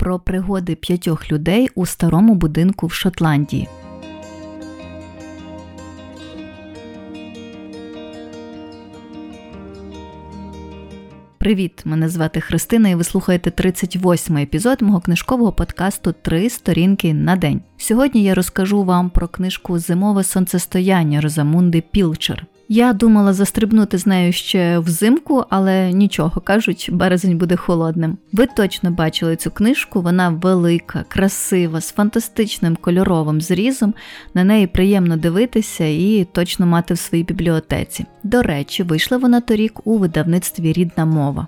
про пригоди п'ятьох людей у старому будинку в Шотландії. Привіт! Мене звати Христина, і ви слухаєте 38-й епізод мого книжкового подкасту Три сторінки на день. Сьогодні я розкажу вам про книжку Зимове сонцестояння Розамунди Пілчер. Я думала застрибнути з нею ще взимку, але нічого кажуть, березень буде холодним. Ви точно бачили цю книжку, вона велика, красива, з фантастичним кольоровим зрізом. На неї приємно дивитися і точно мати в своїй бібліотеці. До речі, вийшла вона торік у видавництві Рідна мова.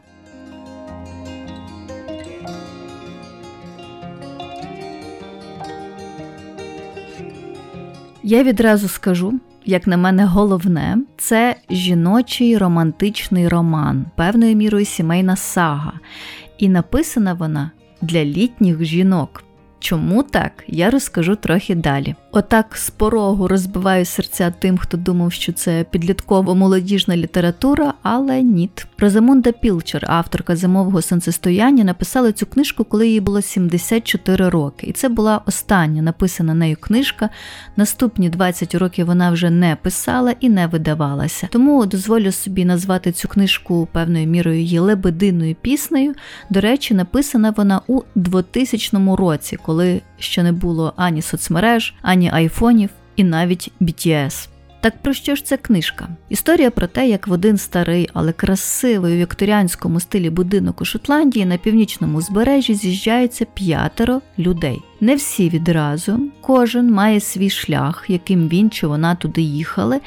Я відразу скажу, як на мене, головне це жіночий романтичний роман, певною мірою сімейна сага. І написана вона для літніх жінок. Чому так, я розкажу трохи далі. Отак з порогу розбиваю серця тим, хто думав, що це підлітково молодіжна література, але ніт. Розамунда Пілчер, авторка зимового сонцестояння, написала цю книжку, коли їй було 74 роки. І це була остання написана нею книжка. Наступні 20 років вона вже не писала і не видавалася. Тому дозволю собі назвати цю книжку певною мірою її лебединою піснею. До речі, написана вона у 2000 році, коли ще не було ані соцмереж, ані айфонів і навіть BTS. Так про що ж ця книжка? Історія про те, як в один старий, але красивий у вікторіанському стилі будинок у Шотландії на північному збережжі з'їжджається п'ятеро людей. Не всі відразу, кожен має свій шлях, яким він чи вона туди їхали,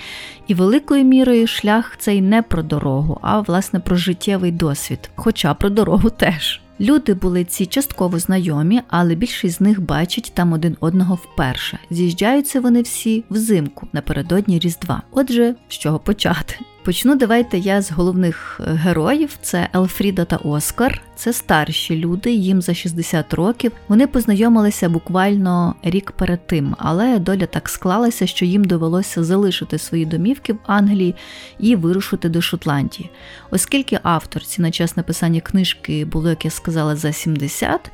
і великою мірою шлях цей не про дорогу, а власне про життєвий досвід, хоча про дорогу теж. Люди були ці частково знайомі, але більшість з них бачить там один одного вперше. З'їжджаються вони всі взимку напередодні Різдва. Отже, з чого почати? Почну давайте я з головних е, героїв: це Елфріда та Оскар. Це старші люди, їм за 60 років. Вони познайомилися буквально рік перед тим, але доля так склалася, що їм довелося залишити свої домівки в Англії і вирушити до Шотландії. Оскільки авторці на час написання книжки було, як я сказала, за 70,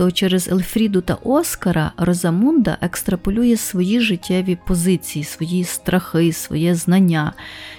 то через Ельфріду та Оскара Розамунда екстраполює свої життєві позиції, свої страхи, своє знання.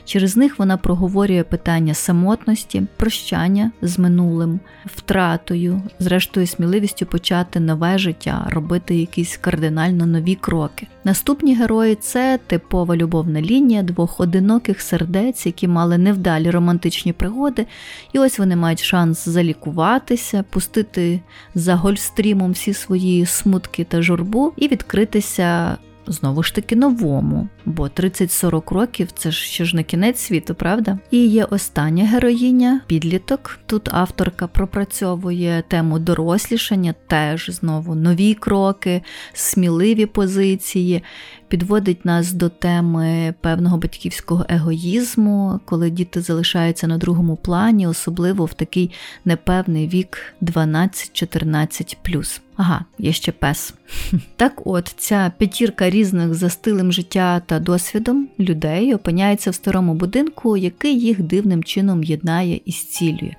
Через них вона проговорює питання самотності, прощання з минулим, втратою, зрештою, сміливістю почати нове життя, робити якісь кардинально нові кроки. Наступні герої це типова любовна лінія двох одиноких сердець, які мали невдалі романтичні пригоди, і ось вони мають шанс залікуватися, пустити за гольстрімом всі свої смутки та журбу і відкритися знову ж таки новому, бо 30-40 років це ж ще ж не кінець світу, правда? І є остання героїня, підліток. Тут авторка пропрацьовує тему дорослішання, теж знову нові кроки, сміливі позиції. Підводить нас до теми певного батьківського егоїзму, коли діти залишаються на другому плані, особливо в такий непевний вік 12-14 Ага, є ще пес. Так от, ця п'ятірка різних за стилем життя та досвідом людей опиняється в старому будинку, який їх дивним чином єднає і зцілює.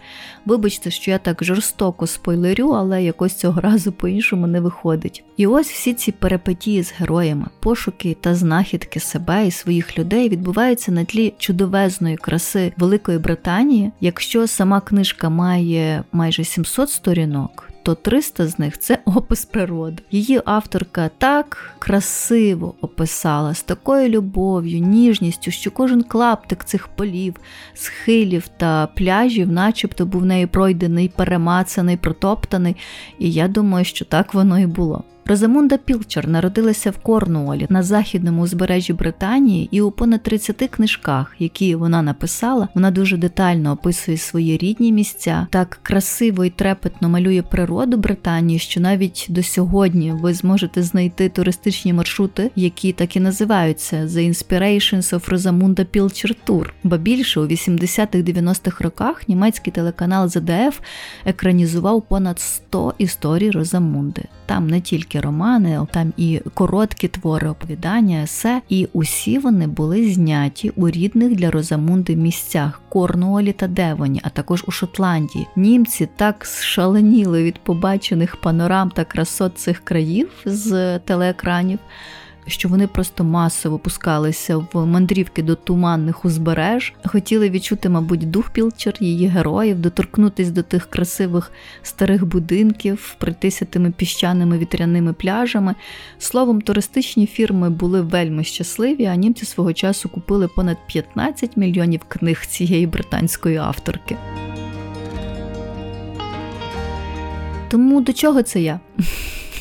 Вибачте, що я так жорстоко спойлерю, але якось цього разу по-іншому не виходить. І ось всі ці перепетії з героями, пошуки та знахідки себе і своїх людей відбуваються на тлі чудовезної краси Великої Британії. Якщо сама книжка має майже 700 сторінок, то 300 з них це опис природи. Її авторка так красиво описала з такою любов'ю, ніжністю, що кожен клаптик цих полів, схилів та пляжів, начебто, був нею пройдений, перемацаний, протоптаний. І я думаю, що так воно і було. Розамунда Пілчер народилася в Корнуолі на західному узбережжі Британії, і у понад 30 книжках, які вона написала, вона дуже детально описує свої рідні місця, так красиво і трепетно малює природу Британії, що навіть до сьогодні ви зможете знайти туристичні маршрути, які так і називаються The Inspirations of Rosamunda Pilcher Tour. Ба більше у 80-х-90-х роках німецький телеканал ZDF екранізував понад 100 історій Розамунди. Там не тільки романи, там і короткі твори оповідання, есе, і усі вони були зняті у рідних для Розамунди місцях Корнуолі та Девоні, а також у Шотландії. Німці так шаленіли від побачених панорам та красот цих країв з телеекранів що вони просто масово пускалися в мандрівки до туманних узбереж, хотіли відчути, мабуть, дух Пілчер, її героїв, доторкнутись до тих красивих старих будинків, пройтися тими піщаними вітряними пляжами. Словом, туристичні фірми були вельми щасливі, а німці свого часу купили понад 15 мільйонів книг цієї британської авторки. Тому до чого це я?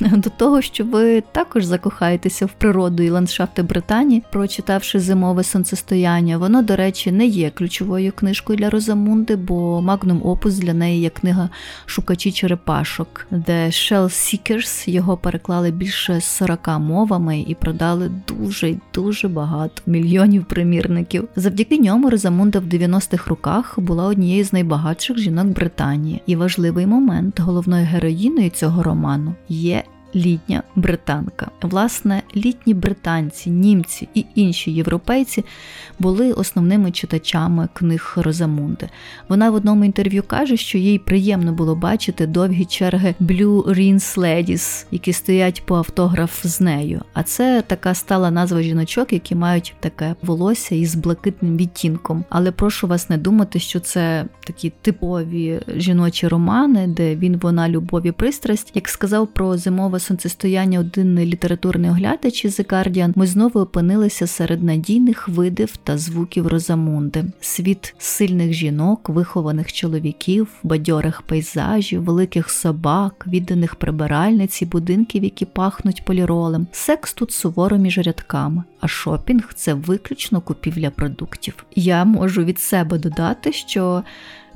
до того, що ви також закохаєтеся в природу і ландшафти Британії, прочитавши зимове сонцестояння. Воно, до речі, не є ключовою книжкою для Розамунди, бо Magnum Opus для неї є книга Шукачі черепашок, де Shell Seekers його переклали більше 40 мовами і продали дуже дуже багато мільйонів примірників. Завдяки ньому Розамунда в 90-х роках була однією з найбагатших жінок Британії. І важливий момент головною героїною цього роману є літня британка. Власне, літні британці, німці і інші європейці були основними читачами книг Розамунди. Вона в одному інтерв'ю каже, що їй приємно було бачити довгі черги Blue Rins Ladies, які стоять по автограф з нею. А це така стала назва жіночок, які мають таке волосся із блакитним відтінком. Але прошу вас не думати, що це такі типові жіночі романи, де він, вона, любов і пристрасть, як сказав про зимове сонцестояння один літературний оглядач із The Guardian, ми знову опинилися серед надійних видів та звуків Розамунди, світ сильних жінок, вихованих чоловіків, бадьорих пейзажів, великих собак, відданих прибиральниць і будинків, які пахнуть поліролем. Секс тут суворо між рядками, а шопінг це виключно купівля продуктів. Я можу від себе додати, що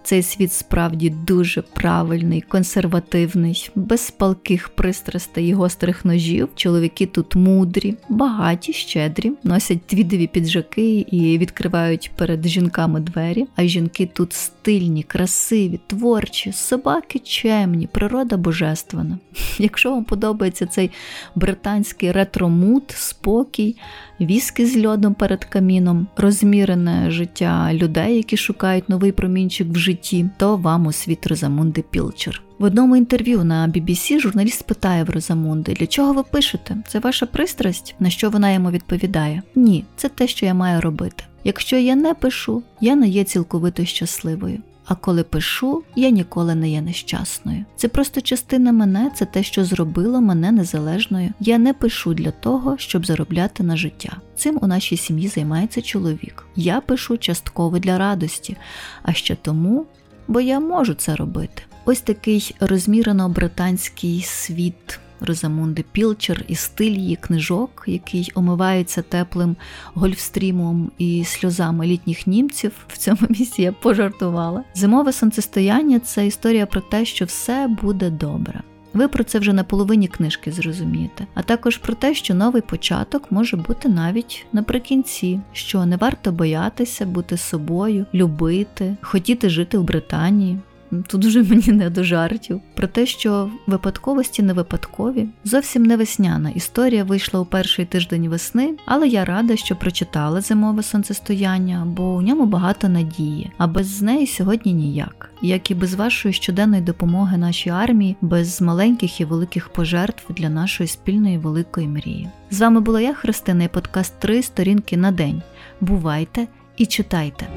цей світ справді дуже правильний, консервативний, без палких пристрастей і гострих ножів. Чоловіки тут мудрі, багаті, щедрі, носять твідові піджаки і відкривають перед жінками двері. А жінки тут стильні, красиві, творчі, собаки чемні, природа божественна. Якщо вам подобається цей британський ретромут, спокій, віски з льодом перед каміном, розмірене життя людей, які шукають новий промінчик в житті, то вам у світ Розамунди Пілчер. В одному інтерв'ю на BBC журналіст питає в Розамунди, для чого ви пишете? Це ваша пристрасть? На що вона йому відповідає? Ні, це те, що я маю робити. Якщо я не пишу, я не є цілковито щасливою. А коли пишу, я ніколи не є нещасною. Це просто частина мене, це те, що зробило мене незалежною. Я не пишу для того, щоб заробляти на життя. Цим у нашій сім'ї займається чоловік. Я пишу частково для радості, а ще тому, бо я можу це робити. Ось такий розмірено британський світ. Розамунди Пілчер і стиль її книжок, який омивається теплим гольфстрімом і сльозами літніх німців. В цьому місці я пожартувала. Зимове сонцестояння це історія про те, що все буде добре. Ви про це вже на половині книжки зрозумієте, а також про те, що новий початок може бути навіть наприкінці, що не варто боятися бути собою, любити, хотіти жити в Британії. Тут уже мені не до жартів. Про те, що випадковості не випадкові, зовсім не весняна історія вийшла у перший тиждень весни, але я рада, що прочитала зимове сонцестояння, бо у ньому багато надії, а без неї сьогодні ніяк. Як і без вашої щоденної допомоги нашій армії, без маленьких і великих пожертв для нашої спільної великої мрії. З вами була я, Христина, і подкаст «Три сторінки на день. Бувайте і читайте.